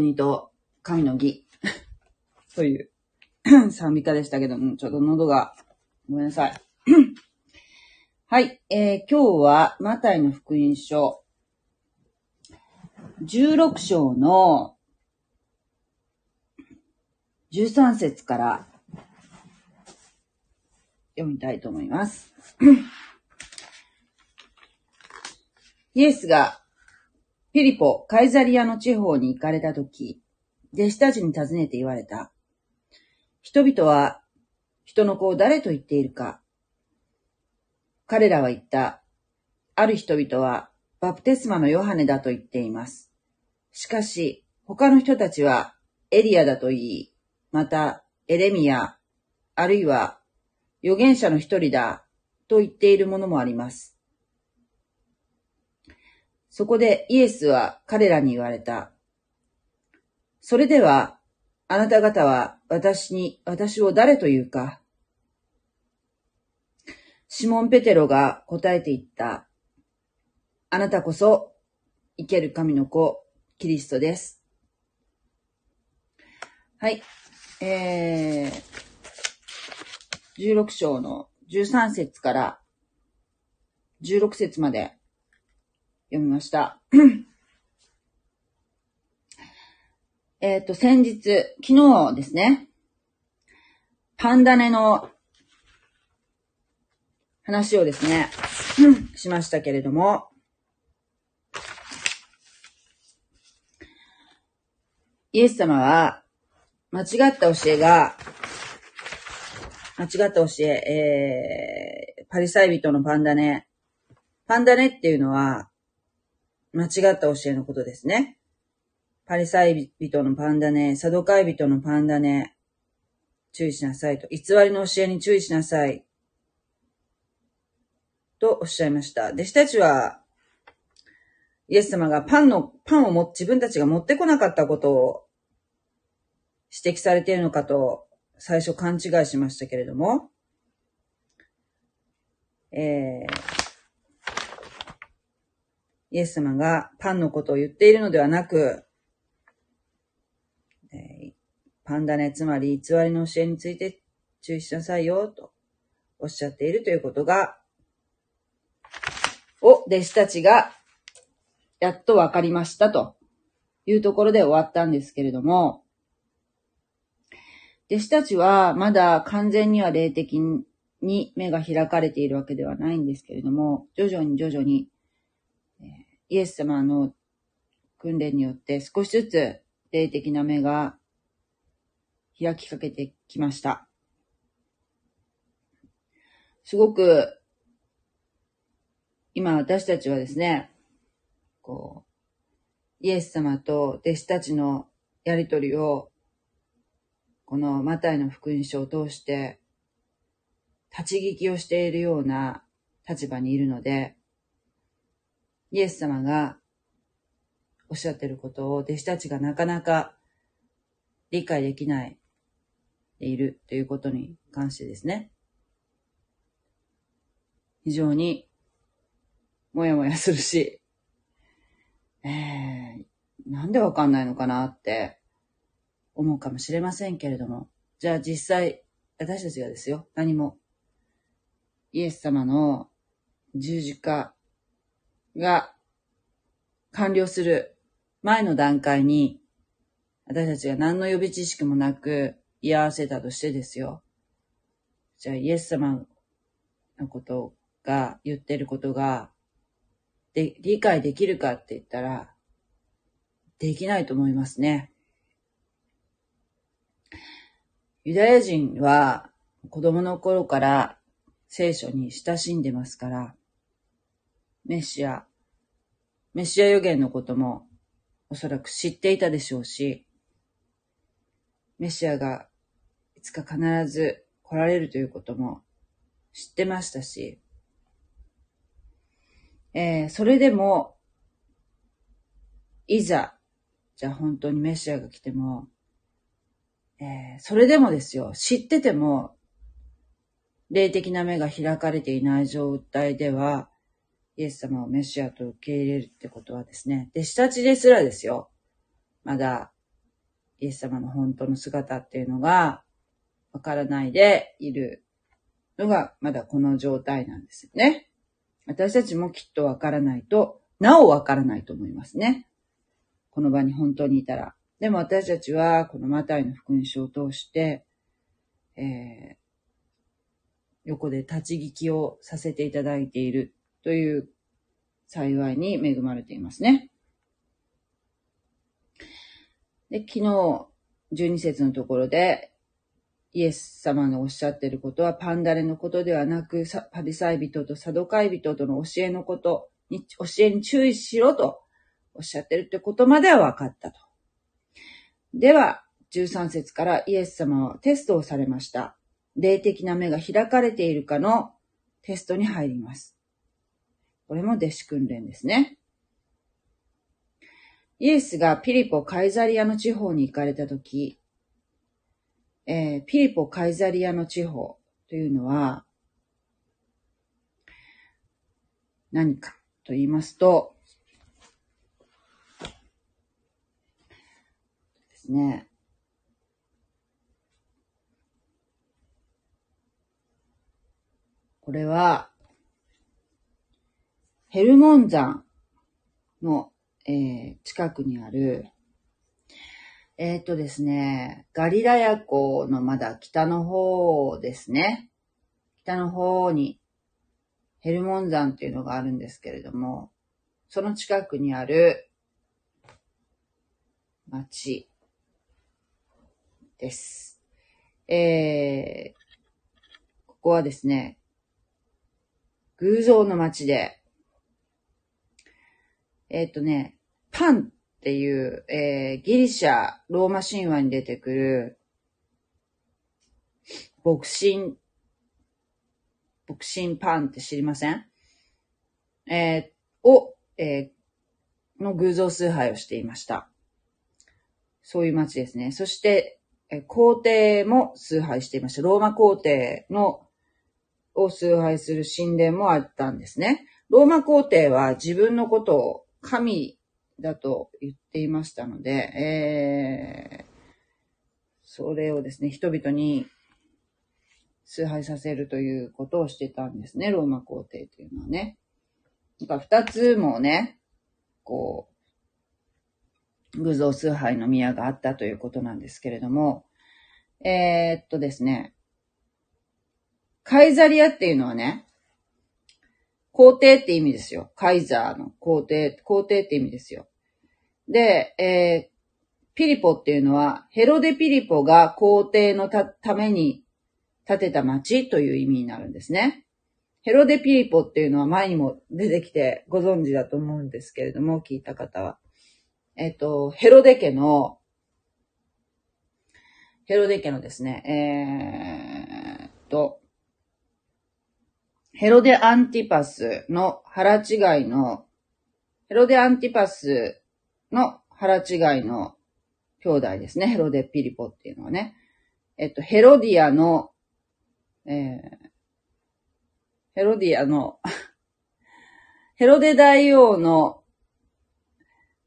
国と神の義 という賛美歌でしたけども、ちょっと喉がごめんなさい。はい、えー、今日はマタイの福音書16章の13節から読みたいと思います。イエスがフィリポ、カイザリアの地方に行かれたとき、弟子たちに尋ねて言われた。人々は人の子を誰と言っているか。彼らは言った。ある人々はバプテスマのヨハネだと言っています。しかし、他の人たちはエリアだと言い、またエレミア、あるいは預言者の一人だと言っているものもあります。そこでイエスは彼らに言われた。それでは、あなた方は私に、私を誰と言うかシモン・ペテロが答えて言った。あなたこそ、生ける神の子、キリストです。はい。えー、16章の13節から16節まで読みました。えっと、先日、昨日ですね、パンダネの話をですね、しましたけれども、イエス様は、間違った教えが、間違った教え、えー、パリサイ人のパンダネ。パンダネっていうのは、間違った教えのことですね。パリサイ人のパンダネ、サドカイ人のパンダネ、注意しなさいと。偽りの教えに注意しなさい。とおっしゃいました。弟子たちは、イエス様がパンの、パンをも自分たちが持ってこなかったことを指摘されているのかと最初勘違いしましたけれども、えー、イエス様がパンのことを言っているのではなく、えパンダね、つまり偽りの教えについて注意しなさいよ、とおっしゃっているということが、を弟子たちがやっと分かりましたというところで終わったんですけれども、弟子たちはまだ完全には霊的に目が開かれているわけではないんですけれども、徐々に徐々にイエス様の訓練によって少しずつ霊的な目が開きかけてきました。すごく、今私たちはですね、こう、イエス様と弟子たちのやりとりを、このマタイの福音書を通して、立ち聞きをしているような立場にいるので、イエス様がおっしゃってることを弟子たちがなかなか理解できないでいるということに関してですね。非常にもやもやするし、えー、なんでわかんないのかなって思うかもしれませんけれども、じゃあ実際私たちがですよ、何もイエス様の十字架が完了する前の段階に、私たちが何の予備知識もなく居合わせたとしてですよ。じゃあ、イエス様のことが、言ってることが、で、理解できるかって言ったら、できないと思いますね。ユダヤ人は子供の頃から聖書に親しんでますから、メシア、メシア予言のこともおそらく知っていたでしょうし、メシアがいつか必ず来られるということも知ってましたし、えー、それでも、いざ、じゃあ本当にメシアが来ても、えー、それでもですよ、知ってても、霊的な目が開かれていない状態では、イエス様をメシアと受け入れるってことはですね、弟子たちですらですよ。まだ、イエス様の本当の姿っていうのが、わからないでいるのが、まだこの状態なんですよね。私たちもきっとわからないと、なおわからないと思いますね。この場に本当にいたら。でも私たちは、このマタイの福音書を通して、えー、横で立ち聞きをさせていただいているという幸いに恵まれていますね。で、昨日、12節のところで、イエス様のおっしゃっていることはパンダレのことではなく、パリサイ人とサドカイ人との教えのことに、教えに注意しろとおっしゃってるってことまでは分かったと。では、13節からイエス様はテストをされました。霊的な目が開かれているかのテストに入ります。これも弟子訓練ですね。イエスがピリポ・カイザリアの地方に行かれたとき、えー、ピリポ・カイザリアの地方というのは、何かと言いますと、ですね。これは、ヘルモン山の、えー、近くにある、えっ、とですね、ガリラヤ湖のまだ北の方ですね。北の方にヘルモン山っていうのがあるんですけれども、その近くにある町です。えー、ここはですね、偶像の町で、えっ、ー、とね、パンっていう、えー、ギリシャ、ローマ神話に出てくる、牧神、牧神パンって知りません？えー、を、えー、の偶像崇拝をしていました。そういう町ですね。そして、え皇帝も崇拝していました。ローマ皇帝の、を崇拝する神殿もあったんですね。ローマ皇帝は自分のことを神だと言っていましたので、えー、それをですね、人々に崇拝させるということをしてたんですね、ローマ皇帝というのはね。なんか二つもね、こう、偶像崇拝の宮があったということなんですけれども、えー、っとですね、カイザリアっていうのはね、皇帝って意味ですよ。カイザーの皇帝、皇帝って意味ですよ。で、えー、ピリポっていうのは、ヘロデ・ピリポが皇帝のために建てた町という意味になるんですね。ヘロデ・ピリポっていうのは前にも出てきてご存知だと思うんですけれども、聞いた方は。えっと、ヘロデ家の、ヘロデ家のですね、えー、っと、ヘロデ・アンティパスの腹違いの、ヘロデ・アンティパスの腹違いの兄弟ですね。ヘロデ・ピリポっていうのはね。えっと、ヘロディアの、えー、ヘロディアの ヘロデ大王の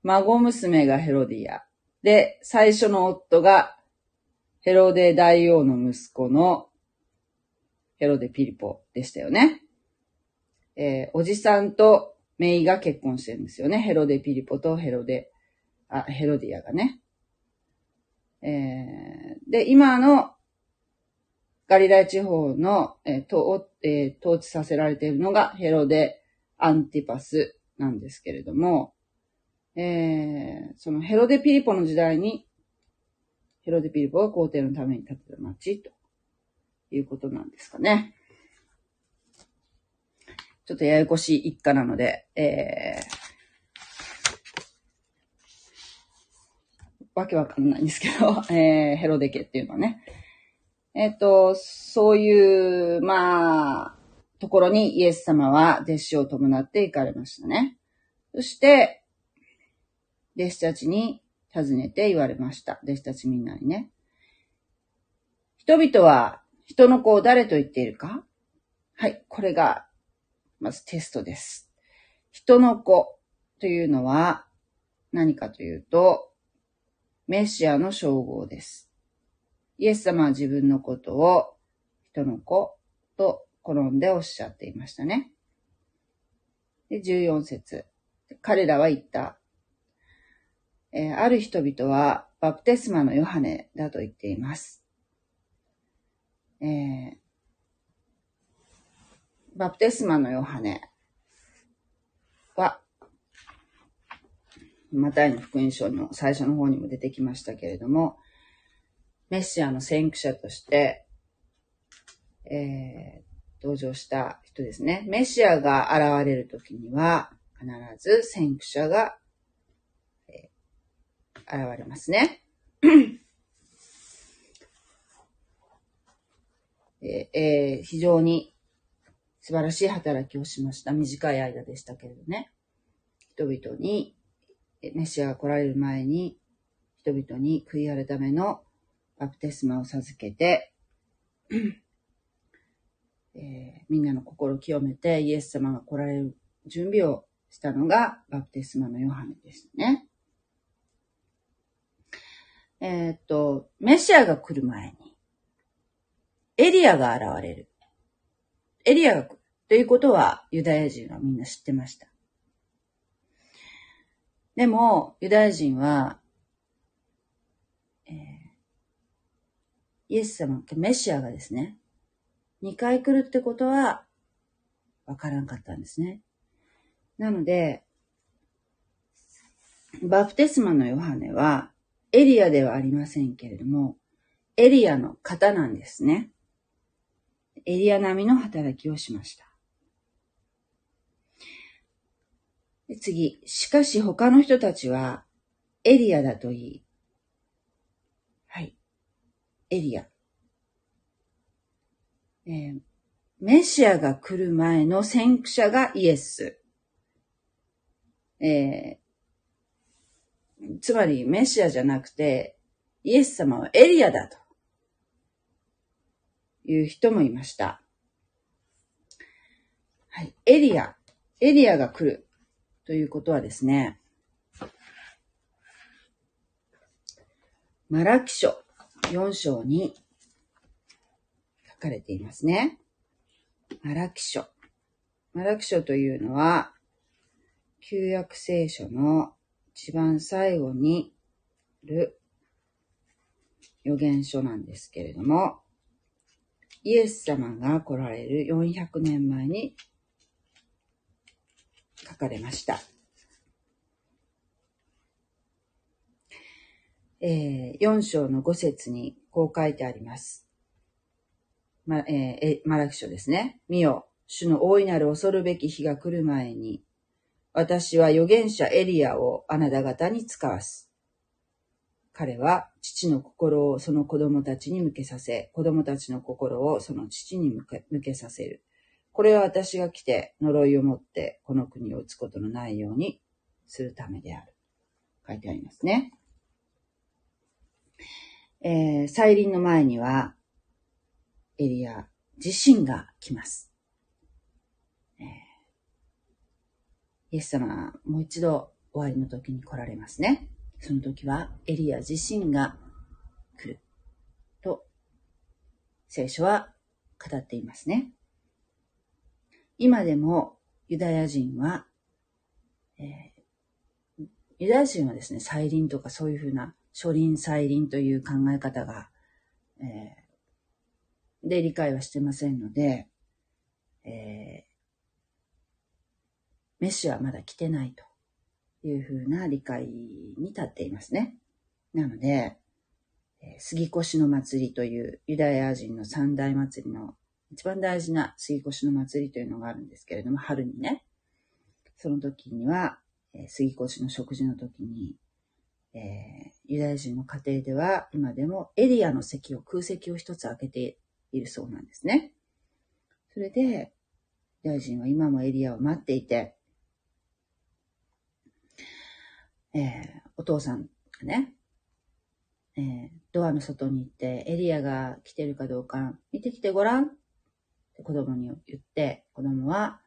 孫娘がヘロディア。で、最初の夫がヘロデ大王の息子のヘロデピリポでしたよね。えー、おじさんとメイが結婚してるんですよね。ヘロデピリポとヘロデ、あ、ヘロディアがね。えー、で、今のガリラヤ地方の、えーとえー、統治させられているのがヘロデ・アンティパスなんですけれども、えー、そのヘロデ・ピリポの時代に、ヘロデ・ピリポが皇帝のために建てた町ということなんですかね。ちょっとややこしい一家なので、えー、わけわかんないんですけど、えー、ヘロデ家っていうのはね。えっ、ー、と、そういう、まあ、ところにイエス様は弟子を伴って行かれましたね。そして、弟子たちに尋ねて言われました。弟子たちみんなにね。人々は人の子を誰と言っているか？はい、これが、まずテストです。人の子というのは何かというと、メシアの称号です。イエス様は自分のことを人の子と転んでおっしゃっていましたね。で、14節彼らは言った。えー、ある人々はバプテスマのヨハネだと言っています。えー、バプテスマのヨハネは、マタイの福音書の最初の方にも出てきましたけれども、メシアの先駆者として、えー、登場した人ですね。メシアが現れるときには、必ず先駆者が、えー、現れますね。えーえー、非常に素晴らしい働きをしました。短い間でしたけれどね。人々に、メシアが来られる前に、人々に悔い改めのバプテスマを授けて、えー、みんなの心を清めてイエス様が来られる準備をしたのがバプテスマのヨハネですね。えー、っと、メシアが来る前に、エリアが現れる。エリアが来る。ということは、ユダヤ人はみんな知ってました。でも、ユダヤ人は、えー、イエス様、メシアがですね、二回来るってことは、わからんかったんですね。なので、バプテスマのヨハネは、エリアではありませんけれども、エリアの方なんですね。エリア並みの働きをしました。次、しかし他の人たちはエリアだと言い、はい、エリア。えー、メシアが来る前の先駆者がイエス。えー、つまりメシアじゃなくて、イエス様はエリアだという人もいました。はい。エリア。エリアが来るということはですね、マラキ書4章に書かれていますね。マラキ書。マラキ書というのは、旧約聖書の一番最後にある予言書なんですけれども、イエス様が来られる400年前に書かれました。えー、4章の5節にこう書いてあります。ま、えー、マラキ書ですね。見よ、主の大いなる恐るべき日が来る前に、私は預言者エリアをあなた方に使わす。彼は父の心をその子供たちに向けさせ、子供たちの心をその父に向け向けさせる。これは私が来て呪いを持ってこの国を打つことのないようにするためである。書いてありますね。えー、再臨の前には、エリア自身が来ます。えー、イエス様はもう一度終わりの時に来られますね。その時はエリア自身が来ると聖書は語っていますね。今でもユダヤ人は、えー、ユダヤ人はですね、再臨とかそういうふうな初臨再臨という考え方が、えー、で理解はしてませんので、えー、メシはまだ来てないと。いうふうな理解に立っていますね。なので、杉越の祭りというユダヤ人の三大祭りの一番大事な杉越の祭りというのがあるんですけれども、春にね、その時には、杉越の食事の時に、えー、ユダヤ人の家庭では今でもエリアの席を空席を一つ開けているそうなんですね。それで、ユダヤ人は今もエリアを待っていて、えー、お父さんがね、えー、ドアの外に行って、エリアが来てるかどうか見てきてごらんって子供に言って、子供は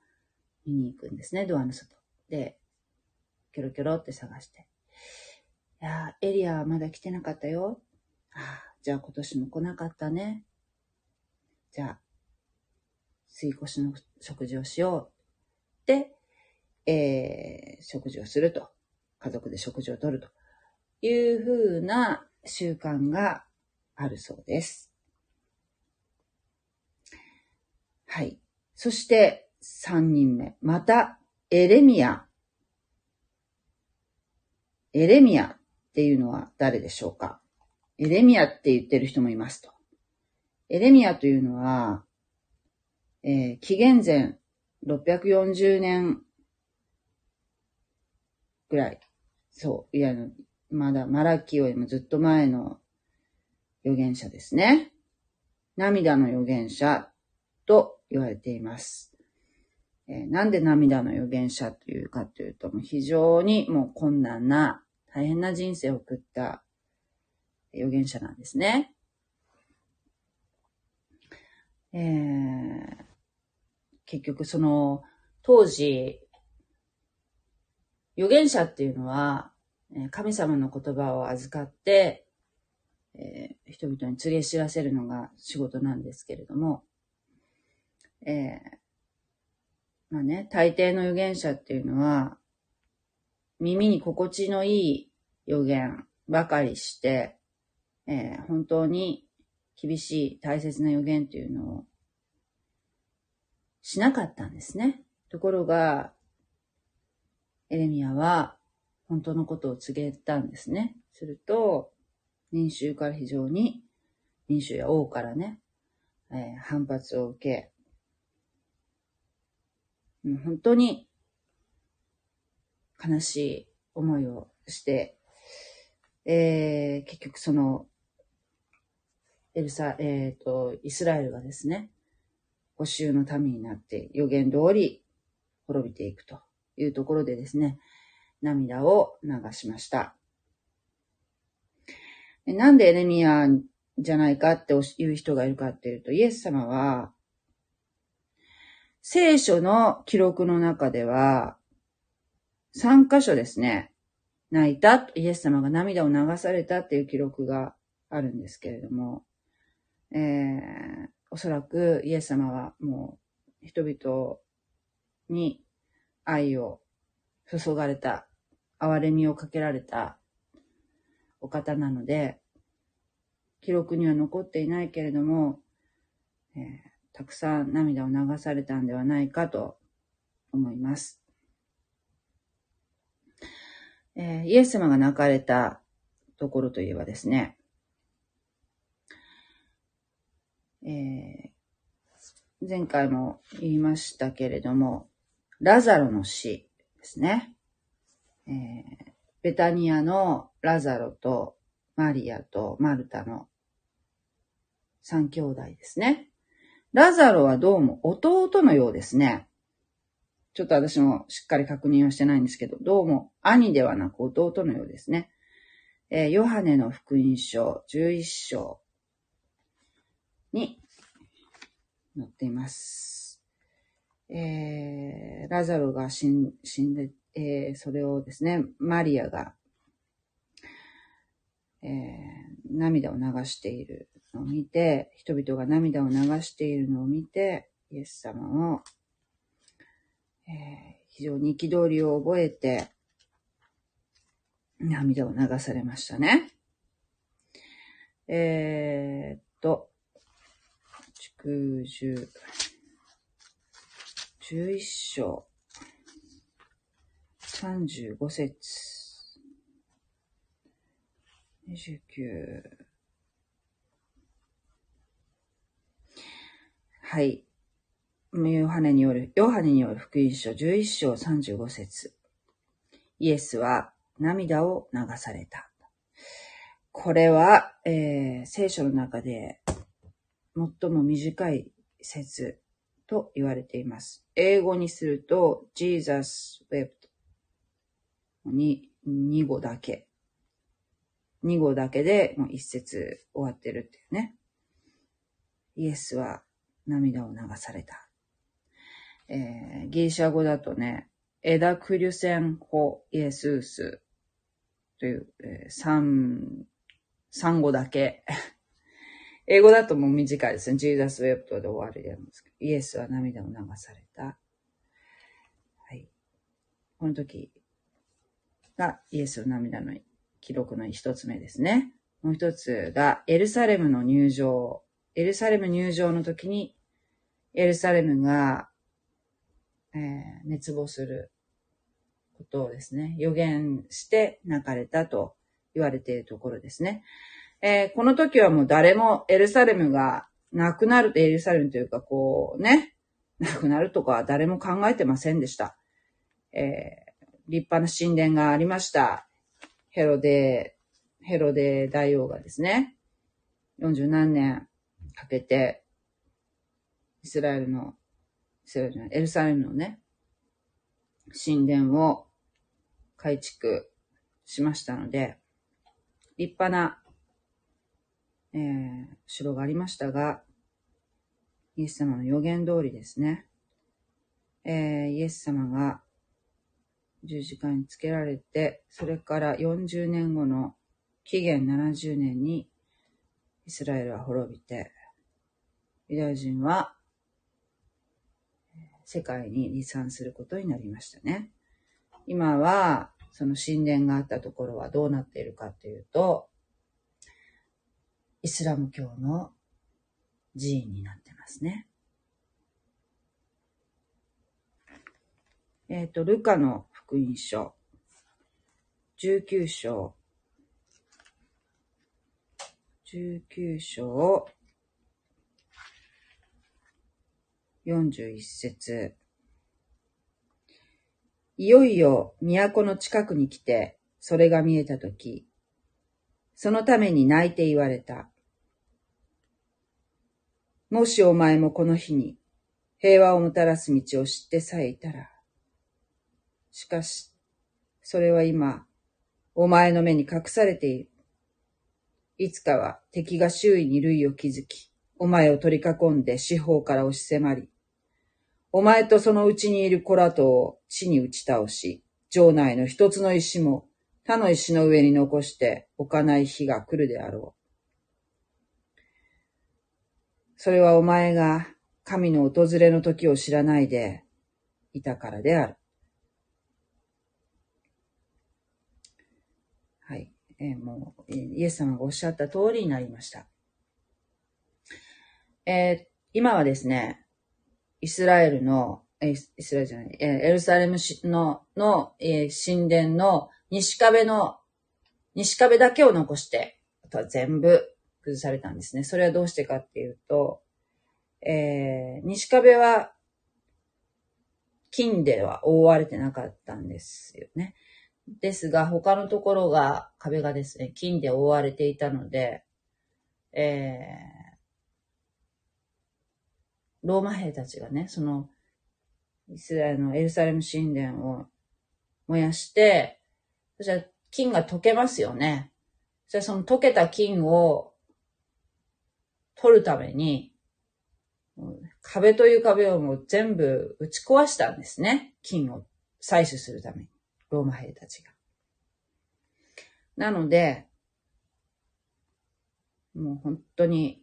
見に行くんですね、ドアの外。で、キョロキョロって探して。いや、エリアはまだ来てなかったよ。ああ、じゃあ今年も来なかったね。じゃあ、水越しの食事をしよう。で、えー、食事をすると。家族で食事をとるというふうな習慣があるそうです。はい。そして、三人目。また、エレミア。エレミアっていうのは誰でしょうか？エレミアって言ってる人もいますと。エレミアというのは、えー紀元前640年ぐらい。そう。いや、まだ、マラキよりもずっと前の預言者ですね。涙の預言者と言われています。えーなんで涙の預言者というかというと、もう非常にもう困難な、大変な人生を送った預言者なんですね。えー結局その、当時、預言者っていうのは、神様の言葉を預かって、えー人々に告げ知らせるのが仕事なんですけれども、えーまあね、大抵の預言者っていうのは、耳に心地のいい預言ばかりして、えー本当に厳しい大切な預言っていうのをしなかったんですね。ところが、エレミアは本当のことを告げたんですね。すると、民衆から非常に、民衆や王からね、えー反発を受け、もう本当に悲しい思いをして、えー結局その、エルサ、えっ、と、イスラエルがですね、補修の民になって予言通り滅びていくというところでですね、涙を流しました。なんでエレミアじゃないかっていう人がいるかっていうと、イエス様は、聖書の記録の中では、3箇所ですね、泣いた、イエス様が涙を流されたっていう記録があるんですけれども、えー、おそらくイエス様はもう人々に愛を注がれた、憐れみをかけられたお方なので、記録には残っていないけれども、えーたくさん涙を流されたんではないかと思います。えーイエス様が泣かれたところといえばですね、えー前回も言いましたけれども、ラザロの死ですね。えーベタニアのラザロとマリアとマルタの三兄弟ですね。ラザロはどうも弟のようですね。ちょっと私もしっかり確認をしてないんですけど、どうも兄ではなく弟のようですね。えーヨハネの福音書11章に載っています。えーラザロが死ん死んで、えーそれをですね、マリアが、えー涙を流しているのを見て、人々が涙を流しているのを見て、イエス様も、えー非常に憤りを覚えて、涙を流されましたね。えーっと、祝十、11章、35節、29、はい。ヨハネによる、ヨハネによる福音書。11章35節。イエスは涙を流された。これは、えー聖書の中で最も短い説。と言われています。英語にすると、Jesus wept に2語だけ。2語だけでもう一節終わってるっていうね。イエスは涙を流された。えーギリシャ語だとね、ἐδάκρυσεν ὁ Ἰησοῦςという、えー、三、三語だけ。英語だともう短いですね。 Jesus wept で終わりなんです、イエスは涙を流された。はい。この時がイエスの涙の記録の一つ目ですね。もう一つがエルサレムの入場。エルサレム入場の時に、エルサレムが、えー、滅亡することをですね、予言して泣かれたと言われているところですね。えー、この時はもう誰もエルサレムがなくなる、エルサレムというかこうね、なくなるとかは誰も考えてませんでした。えー、立派な神殿がありました。ヘロデ、ヘロデ大王がですね、40何年かけて、イスラエルの、イスラエルじゃ、エルサレムのね、神殿を改築しましたので、立派な、えー、城がありましたが、イエス様の予言通りですね、えー、イエス様が十字架につけられて、それから40年後の紀元70年にイスラエルは滅びて、ユダヤ人は世界に離散することになりましたね。今は、その神殿があったところはどうなっているかというと、イスラム教の寺院になってますね。えっ、ー、と、ルカの福音書、19章、19章、41節。いよいよ都の近くに来て、それが見えたとき、そのために泣いて言われた。もしお前もこの日に平和をもたらす道を知ってさえいたら。しかし、それは今、お前の目に隠されている。いつかは敵が周囲に類を築き、お前を取り囲んで四方から押し迫り、お前とそのうちにいる子らとを地に打ち倒し、城内の一つの石も他の石の上に残して置かない日が来るであろう。それはお前が神の訪れの時を知らないでいたからである。はい。えー、もう、イエス様がおっしゃった通りになりました。えー、今はですね、イスラエルの、イスラエルじゃない、えエルサレムの、の、え神殿の西壁の、西壁だけを残して、あとは全部崩されたんですね。それはどうしてかっていうと、えー、西壁は金では覆われてなかったんですよね。ですが、他のところが、壁がですね、金で覆われていたので、えー、ローマ兵たちがね、その、イスラエルのエルサレム神殿を燃やして、そしたら金が溶けますよね。そしたらその溶けた金を取るために、壁という壁をもう全部打ち壊したんですね。金を採取するために。ローマ兵たちが。なので、もう本当に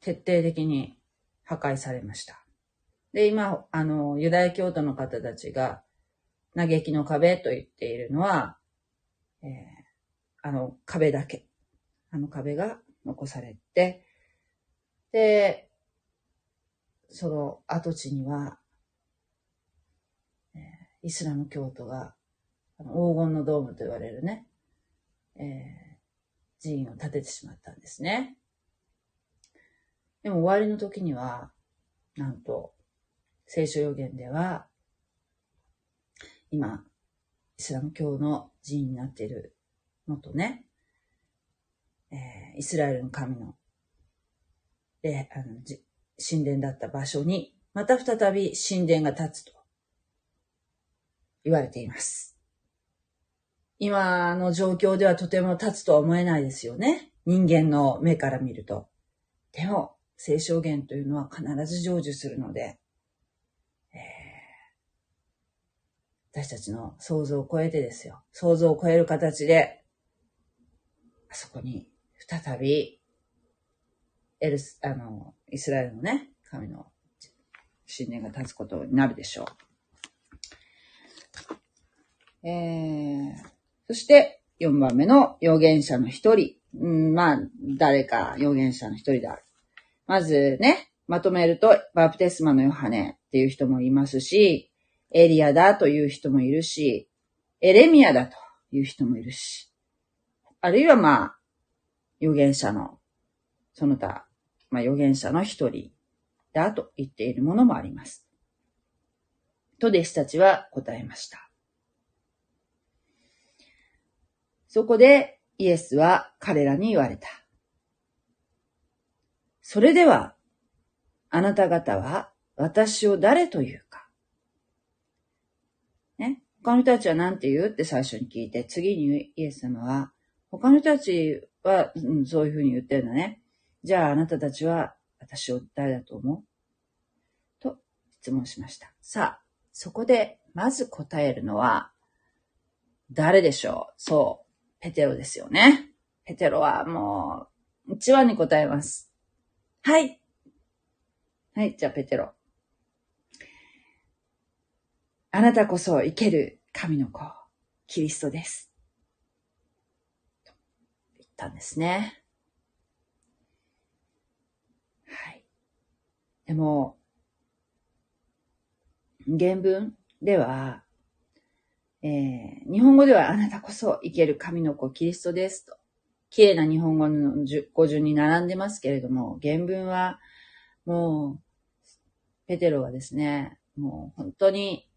徹底的に破壊されました。で、今、あの、ユダヤ教徒の方たちが、嘆きの壁と言っているのは、えー、あの壁だけ。あの壁が残されて、で、その跡地には、イスラム教徒が、黄金のドームと言われるね、えー、寺院を建ててしまったんですね。でも終わりの時には、なんと、聖書予言では、今、イスラム教の寺院になっているのとね、えー、イスラエルの神の、で、あの、神殿だった場所に、また再び神殿が建つと言われています。今の状況ではとても立つとは思えないですよね。人間の目から見ると。でも、聖書言というのは必ず成就するので、え私たちの想像を超えてですよ。想像を超える形で、あそこに再び、エルス、あの、イスラエルのね、神の信念が立つことになるでしょう。えー、そして、4番目の預言者の一人。うん、まあ、誰か預言者の一人である。まずね、まとめると、バプテスマのヨハネっていう人もいますし、エリアだという人もいるし、エレミアだという人もいるし、あるいはまあ、預言者の、その他、まあ預言者の一人だと言っているものもあります。と弟子たちは答えました。そこでイエスは彼らに言われた。それでは、あなた方は私を誰というかね。他の人たちは何て言うって最初に聞いて、次にイエス様は、他の人たちは、うん、そういうふうに言ってるんだね。じゃああなたたちは私を誰だと思う？と質問しました。さあ、そこでまず答えるのは、誰でしょう？そう。ペテロですよね。ペテロはもう、一番に答えます。はい。はい、じゃあペテロ。あなたこそ生ける神の子、キリストです。と言ったんですね。はい。でも、原文では、えー、日本語ではあなたこそ生ける神の子キリストですと。綺麗な日本語の語順に並んでますけれども、原文はもう、ペテロはですね、もう本当に、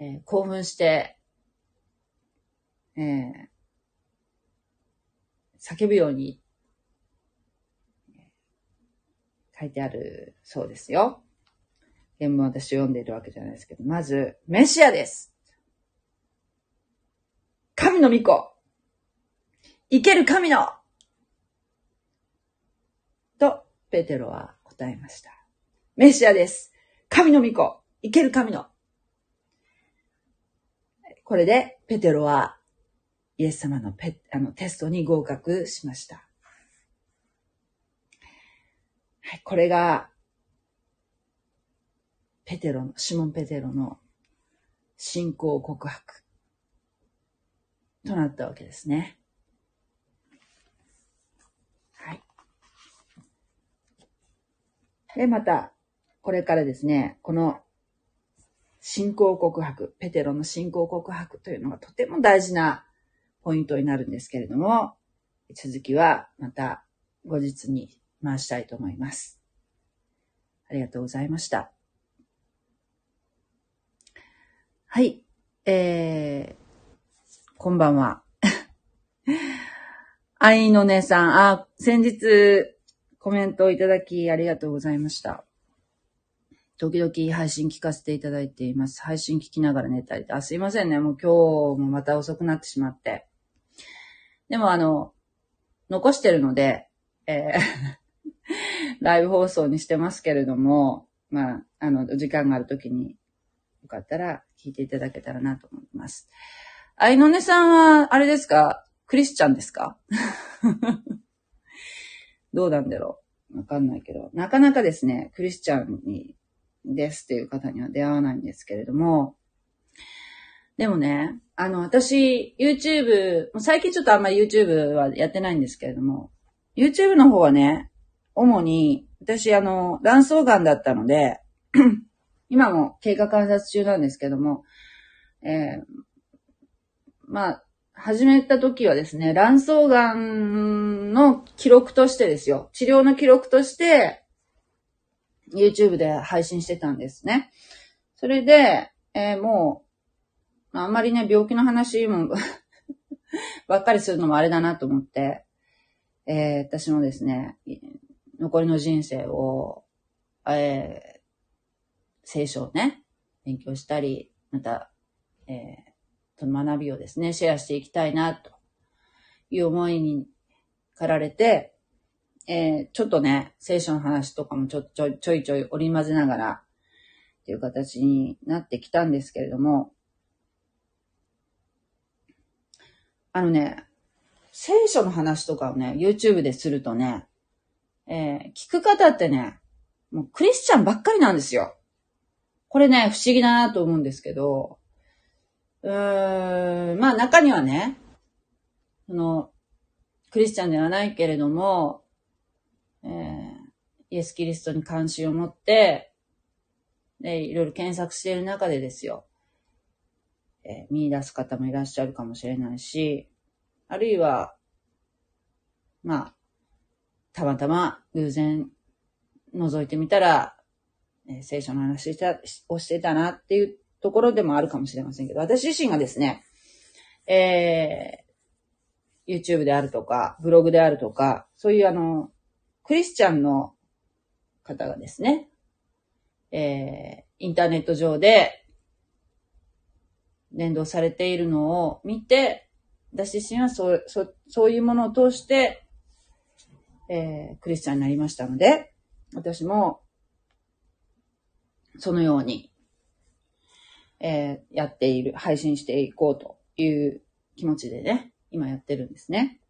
えー、興奮して、えー、叫ぶように書いてあるそうですよ。原文私読んでいるわけじゃないですけど、まず、メシアです神の御子。生ける神の。と、ペテロは答えました。メシアです。神の御子。生ける神の。これで、ペテロは、イエス様のペあのテストに合格しました。はい、これが、ペテロの、シモン・ペテロの信仰告白。となったわけですね。はい。で、また、これからですね、この信仰告白、ペテロの信仰告白というのがとても大事なポイントになるんですけれども、続きはまた後日に回したいと思います。ありがとうございました。はい。えー、こんばんは。愛の姉さん、あ、先日コメントをいただきありがとうございました。時々配信聞かせていただいています。配信聞きながら寝たり。あ、すいませんね。もう今日もまた遅くなってしまって。でもあの、残してるので、えーライブ放送にしてますけれども、まあ、あの、時間がある時によかったら聞いていただけたらなと思います。あいのねさんは、あれですか？クリスチャンですか？どうなんだろう？わかんないけど、なかなかですね、クリスチャンに、ですっていう方には出会わないんですけれども、でもね、あの、私、YouTube、最近ちょっとあんまり YouTube はやってないんですけれども、YouTube の方はね、主に、私、あの、卵巣癌だったので、今も経過観察中なんですけども、えー、まあ、始めた時はですね、卵巣癌の記録としてですよ。治療の記録として、YouTube で配信してたんですね。それで、えー、もう、あんまりね、病気の話も ばっかりするのもあれだなと思って、えー、私もですね、残りの人生を、えー、聖書をね、勉強したり、また、えー、その学びをですね、シェアしていきたいな、という思いに駆られて、えー、ちょっとね、聖書の話とかもちょちょちょいちょい織り交ぜながらっていう形になってきたんですけれども、あのね、聖書の話とかをね、YouTube でするとね、えー、聞く方ってね、もうクリスチャンばっかりなんですよ。これね、不思議だなと思うんですけど、うーん、まあ中にはね、その、クリスチャンではないけれども、えー、イエス・キリストに関心を持って、で、いろいろ検索している中でですよ、えー、見出す方もいらっしゃるかもしれないし、あるいは、まあ、たまたま偶然覗いてみたら、えー、聖書の話をしてたなっていうところでもあるかもしれませんけど、私自身がですね、えー、YouTube であるとか、ブログであるとか、そういうあの、クリスチャンの方がですね、えー、インターネット上で連動されているのを見て、私自身はそう、そうそういうものを通して、えー、クリスチャンになりましたので、私も、そのように、えー、やっている、配信していこうという気持ちでね、今やってるんですね。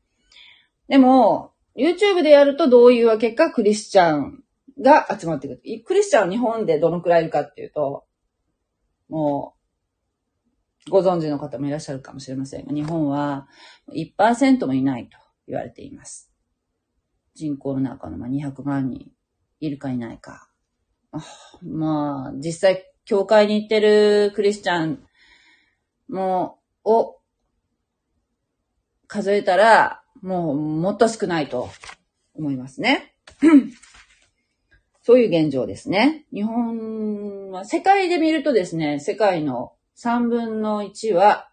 でも、YouTube でやるとどういうわけかクリスチャンが集まってくる。クリスチャンは日本でどのくらいいるかっていうと、もう、ご存知の方もいらっしゃるかもしれませんが、日本は1%もいないと言われています。人口の中の200万人いるかいないか。まあ、実際、教会に行ってるクリスチャンも、を数えたら、もう、もっと少ないと思いますね。そういう現状ですね。日本は、世界で見るとですね、世界の3分の1は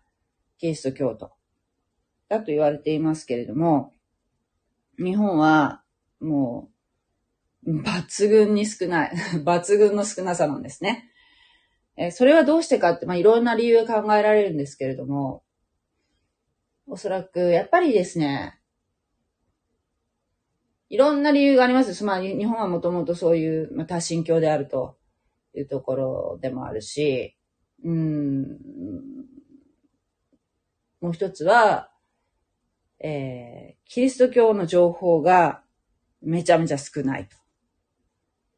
キリスト教徒だと言われていますけれども、日本はもう抜群に少ない、抜群の少なさなんですね。えそれはどうしてかって、まあ、いろんな理由が考えられるんですけれども、おそらく、やっぱりですね、いろんな理由があります。まあ、日本はもともとそういう、まあ、多神教であるというところでもあるし、うん、もう一つは、えー、キリスト教の情報がめちゃめちゃ少ないと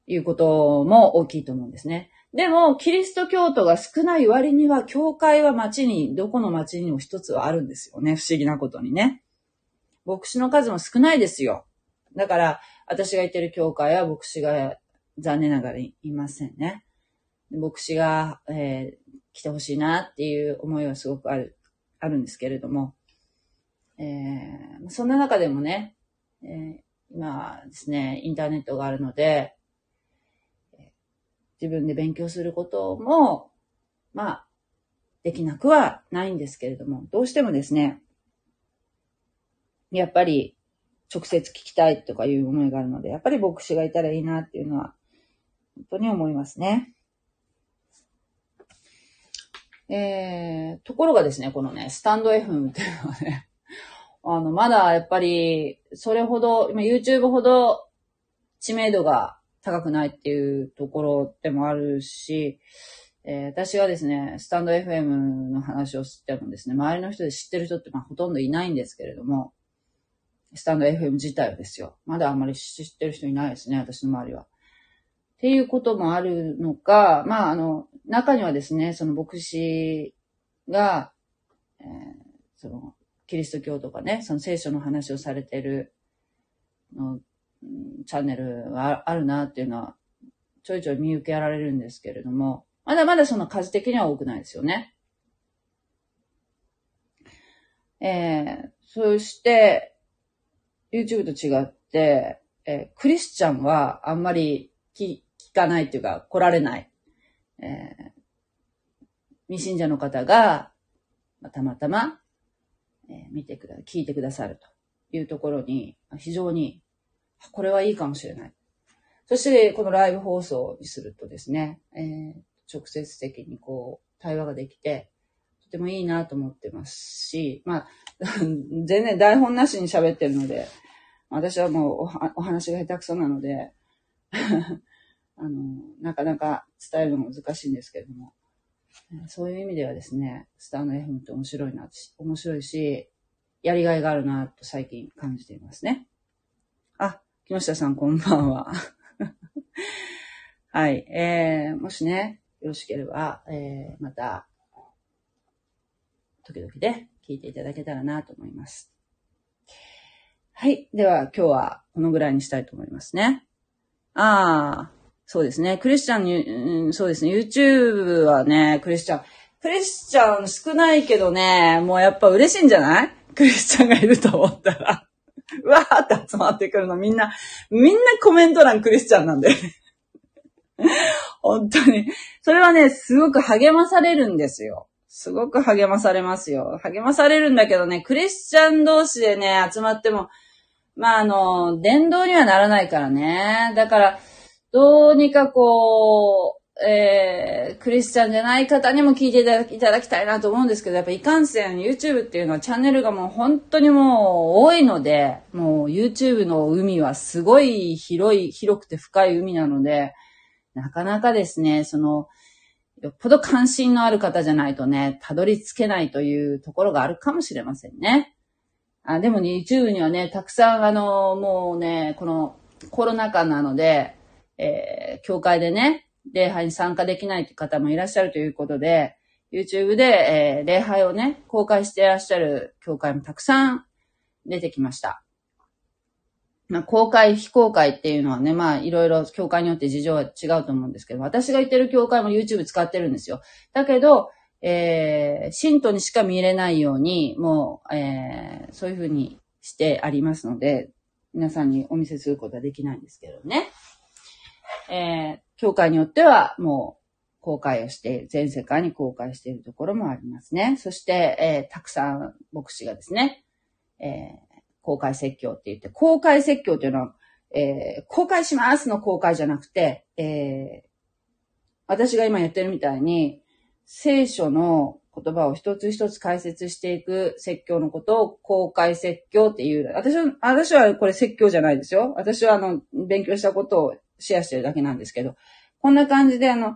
いうことも大きいと思うんですね。でも、キリスト教徒が少ない割には、教会は町に、どこの町にも一つはあるんですよね。不思議なことにね。牧師の数も少ないですよ。だから、私が行ってる教会は牧師が残念ながらいませんね。牧師が、えー、来てほしいなっていう思いはすごくある、あるんですけれども、えー、そんな中でもね、えー、今ですね、インターネットがあるので、自分で勉強することも、まあ、できなくはないんですけれども、どうしてもですね、やっぱり直接聞きたいとかいう思いがあるので、やっぱり牧師がいたらいいなっていうのは、本当に思いますね。えー、ところがですね、このね、スタンド FM っていうのはね、あの、まだやっぱり、それほど、今 YouTube ほど知名度が高くないっていうところでもあるし、えー、私がですね、スタンド FM の話をしてもですね、周りの人で知ってる人ってまあほとんどいないんですけれども、スタンド FM 自体をですよ。まだあんまり知ってる人いないですね、私の周りは。っていうこともあるのか、まあ、あの、中にはですね、その牧師が、えー、その、キリスト教とかね、その聖書の話をされてるの、チャンネルはあるなっていうのは、ちょいちょい見受けられるんですけれども、まだまだその数的には多くないですよね。えー、そして、YouTube と違って、えー、クリスチャンはあんまり聞かないっていうか、来られない。えー、未信者の方が、まあ、たまたま、え、見てくだ、聞いてくださるというところに、非常に、これはいいかもしれない。そして、このライブ放送にするとですね、えー、直接的にこう、対話ができて、とてもいいなと思ってますし、まあ、全然台本なしに喋ってるので、私はもうお話が下手くそなので あの、なかなか伝えるの難しいんですけれども、そういう意味ではですね、スターの FM って面白いな、面白いし、やりがいがあるな、と最近感じていますね。あ、木下さんこんばんは。はい。えー、もしね、よろしければ、えー、また、時々で聞いていただけたらなと思います。はい。では、今日はこのぐらいにしたいと思いますね。ああ、そうですね。クリスチャンに、うん、そうですね。YouTube はね、クリスチャン、クリスチャン少ないけどね、もうやっぱ嬉しいんじゃない？クリスチャンがいると思ったら。う わーって集まってくるのみんな、みんなコメント欄クリスチャンなんで。本当に。それはね、すごく励まされるんですよ。すごく励まされますよ。励まされるんだけどね、クリスチャン同士でね、集まっても、まあ、あの、伝道にはならないからね。だから、どうにかこう、えー、クリスチャンじゃない方にも聞いていただきただきたいなと思うんですけど、やっぱいかんせん YouTube っていうのはチャンネルがもう本当にもう多いので、もう YouTube の海はすごい広い、広くて深い海なので、なかなかですね、その、よっぽど関心のある方じゃないとね、たどり着けないというところがあるかもしれませんね。あでもね、YouTube にはね、たくさんあの、もうね、このコロナ禍なので、えー、教会でね、礼拝に参加できないって方もいらっしゃるということで、YouTube で、えー、礼拝をね、公開していらっしゃる教会もたくさん出てきました。まあ、公開、非公開っていうのはね、まあ、いろいろ教会によって事情は違うと思うんですけど、私が言ってる教会も YouTube 使ってるんですよ。だけど、えー、信徒にしか見れないように、もう、えー、そういうふうにしてありますので、皆さんにお見せすることはできないんですけどね。えー、教会によっては、もう、公開をして、全世界に公開しているところもありますね。そして、えー、たくさん牧師がですね、えー、公開説教って言って、公開説教っていうのは、えー、公開しますの公開じゃなくて、えー、私が今言ってるみたいに、聖書の言葉を一つ一つ解説していく説教のことを公開説教っていう。私は、私はこれ説教じゃないですよ。私はあの、勉強したことをシェアしてるだけなんですけど、こんな感じであの、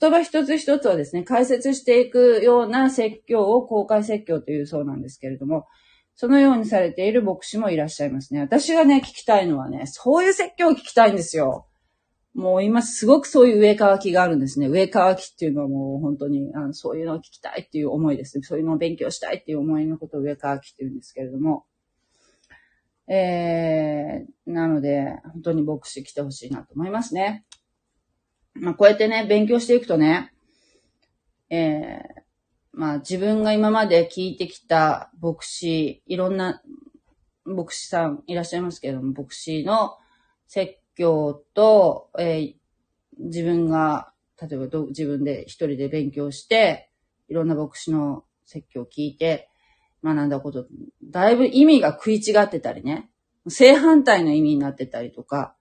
言葉一つ一つをですね、解説していくような説教を公開説教というそうなんですけれども、そのようにされている牧師もいらっしゃいますね。私がね、聞きたいのはね、そういう説教を聞きたいんですよ。もう今すごくそういう上乾きがあるんですね。上乾きっていうのはもう本当にあのそういうのを聞きたいっていう思いですね。そういうのを勉強したいっていう思いのことを上乾きって言うんですけれども。えー、なので、本当に牧師来てほしいなと思いますね。まあこうやってね、勉強していくとね、えー、まあ自分が今まで聞いてきた牧師、いろんな牧師さんいらっしゃいますけれども、牧師の説教と、えー、自分が、例えば自分で一人で勉強して、いろんな牧師の説教を聞いて学んだこと、だいぶ意味が食い違ってたりね、正反対の意味になってたりとか、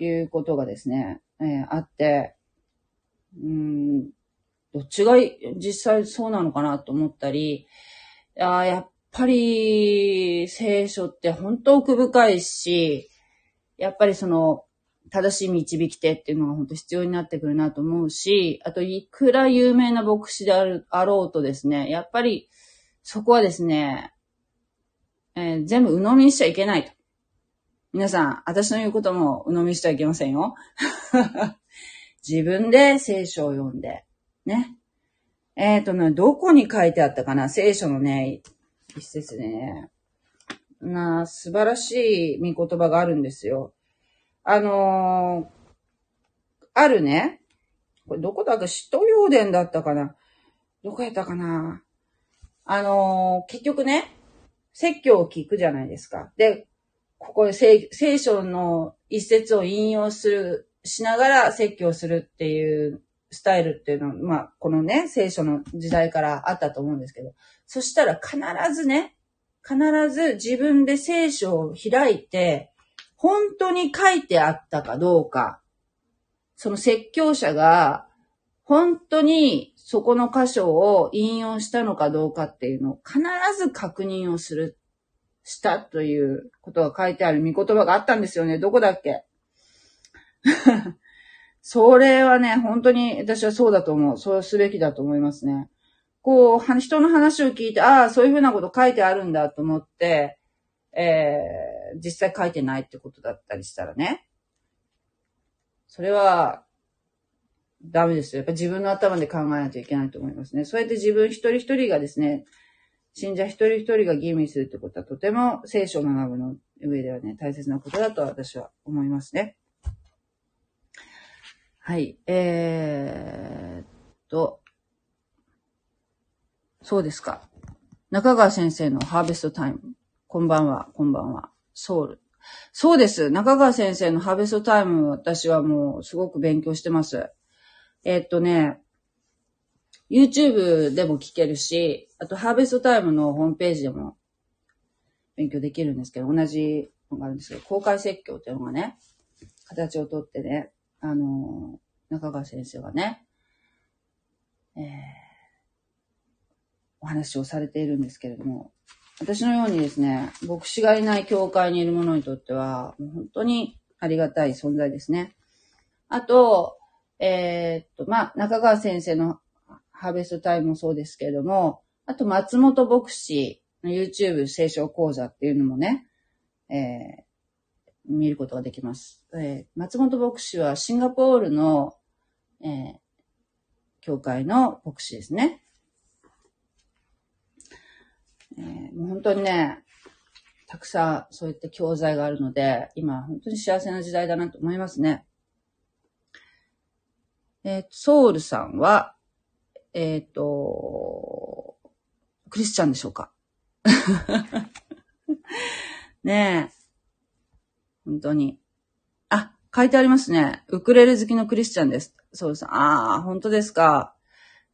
いうことがですね、えー、あって、うん、どっちが実際そうなのかなと思ったり、あやっぱり聖書って本当奥深いし、やっぱりその正しい導き手っていうのが本当必要になってくるなと思うし、あといくら有名な牧師である、あろうとですね、やっぱりそこはですね、えー、全部鵜呑みにしちゃいけないと。皆さん、私の言うことも鵜呑みにしちゃいけませんよ。自分で聖書を読んで、ね。えっ、ー、とね、どこに書いてあったかな？聖書のね、一節でね、な、素晴らしい見言葉があるんですよ。あのー、あるね、これどこだ？っけ使徒要伝だったかな？どこやったかな？あのー、結局ね、説教を聞くじゃないですか。で、ここで聖書の一節を引用する、しながら説教するっていうスタイルっていうのは、まあ、このね、聖書の時代からあったと思うんですけど、そしたら必ずね、必ず自分で聖書を開いて、本当に書いてあったかどうか、その説教者が本当にそこの箇所を引用したのかどうかっていうのを必ず確認をする、したということが書いてある見言葉があったんですよね。どこだっけ？それはね、本当に私はそうだと思う。そうすべきだと思いますね。こう、人の話を聞いて、ああ、そういうふうなこと書いてあるんだと思って、えー、実際書いてないってことだったりしたらね。それは、ダメですよ。やっぱ自分の頭で考えないといけないと思いますね。そうやって自分一人一人がですね、信者一人一人が吟味するってことはとても聖書を学ぶの上ではね、大切なことだと私は思いますね。はい。えー、っと、そうですか。中川先生のハーベストタイム。こんばんは、こんばんは。ソウル。そうです。中川先生のハーベストタイム、私はもうすごく勉強してます。え、っとね、YouTube でも聞けるし、あとハーベストタイムのホームページでも勉強できるんですけど、同じのがあるんですけど、公開説教っていうのがね、形をとってね、あの、中川先生はね、えー、お話をされているんですけれども、私のようにですね、牧師がいない教会にいる者にとっては、本当にありがたい存在ですね。あと、えー、っと、まあ、中川先生のハーベストタイムもそうですけれども、あと松本牧師の YouTube 聖書講座っていうのもね、えー、見ることができます。えー、松本牧師はシンガポールの、えー、教会の牧師ですね。えー、もう本当にね、たくさんそういった教材があるので、今本当に幸せな時代だなと思いますね。えー、ソウルさんは、えっ、ー、と、クリスチャンでしょうか？ねえ。本当に。あ、書いてありますね。ウクレレ好きのクリスチャンです。そうです。ああ、本当ですか？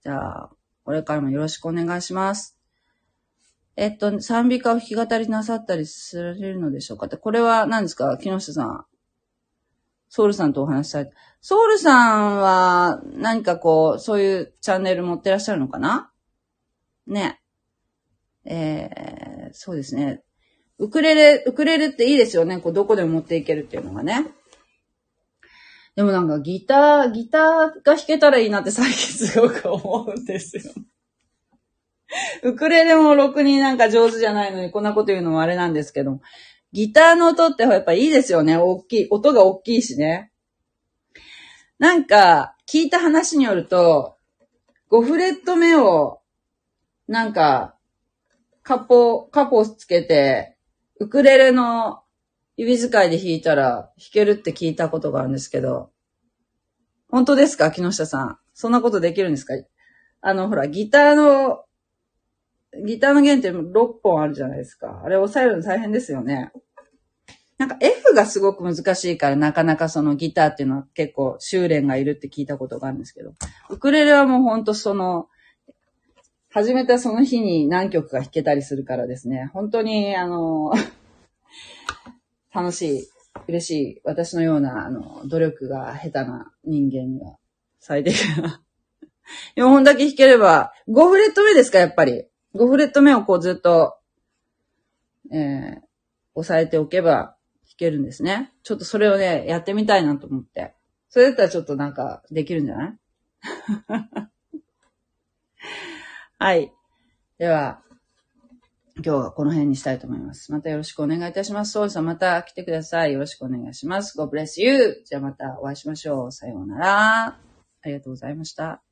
じゃあ、これからもよろしくお願いします。えっと、賛美歌を弾き語りなさったりされるのでしょうか？って、これは何ですか？木下さん。ソウルさんとお話しされて。ソウルさんは何かこう、そういうチャンネル持ってらっしゃるのかな？ね。えー、そうですね。ウクレレ、ウクレレっていいですよね。こう、どこでも持っていけるっていうのがね。でもなんかギター、ギターが弾けたらいいなって最近すごく思うんですよ。ウクレレもろくになんか上手じゃないのにこんなこと言うのもあれなんですけど、ギターの音ってやっぱいいですよね。大きい、音が大きいしね。なんか、聞いた話によると、5フレット目を、なんか、カポ、カポつけて、ウクレレの指使いで弾いたら弾けるって聞いたことがあるんですけど、本当ですか木下さん？そんなことできるんですか？あの、ほら、ギターのギターの弦って6本あるじゃないですか。あれ押さえるの大変ですよね。なんか F がすごく難しいからなかなかそのギターっていうのは結構修練がいるって聞いたことがあるんですけど、ウクレレはもうほんとその、始めたその日に何曲か弾けたりするからですね、本当にあの、楽しい、嬉しい、私のようなあの、努力が下手な人間には最適な。4本だけ弾ければ、5フレット目ですか、やっぱり。5フレット目をこうずっと、えー、押さえておけば弾けるんですね。ちょっとそれをね、やってみたいなと思って。それだったらちょっとなんかできるんじゃない？はい。では、今日はこの辺にしたいと思います。またよろしくお願いいたします。ソウルさんまた来てください。よろしくお願いします。God bless you! じゃあまたお会いしましょう。さようなら。ありがとうございました。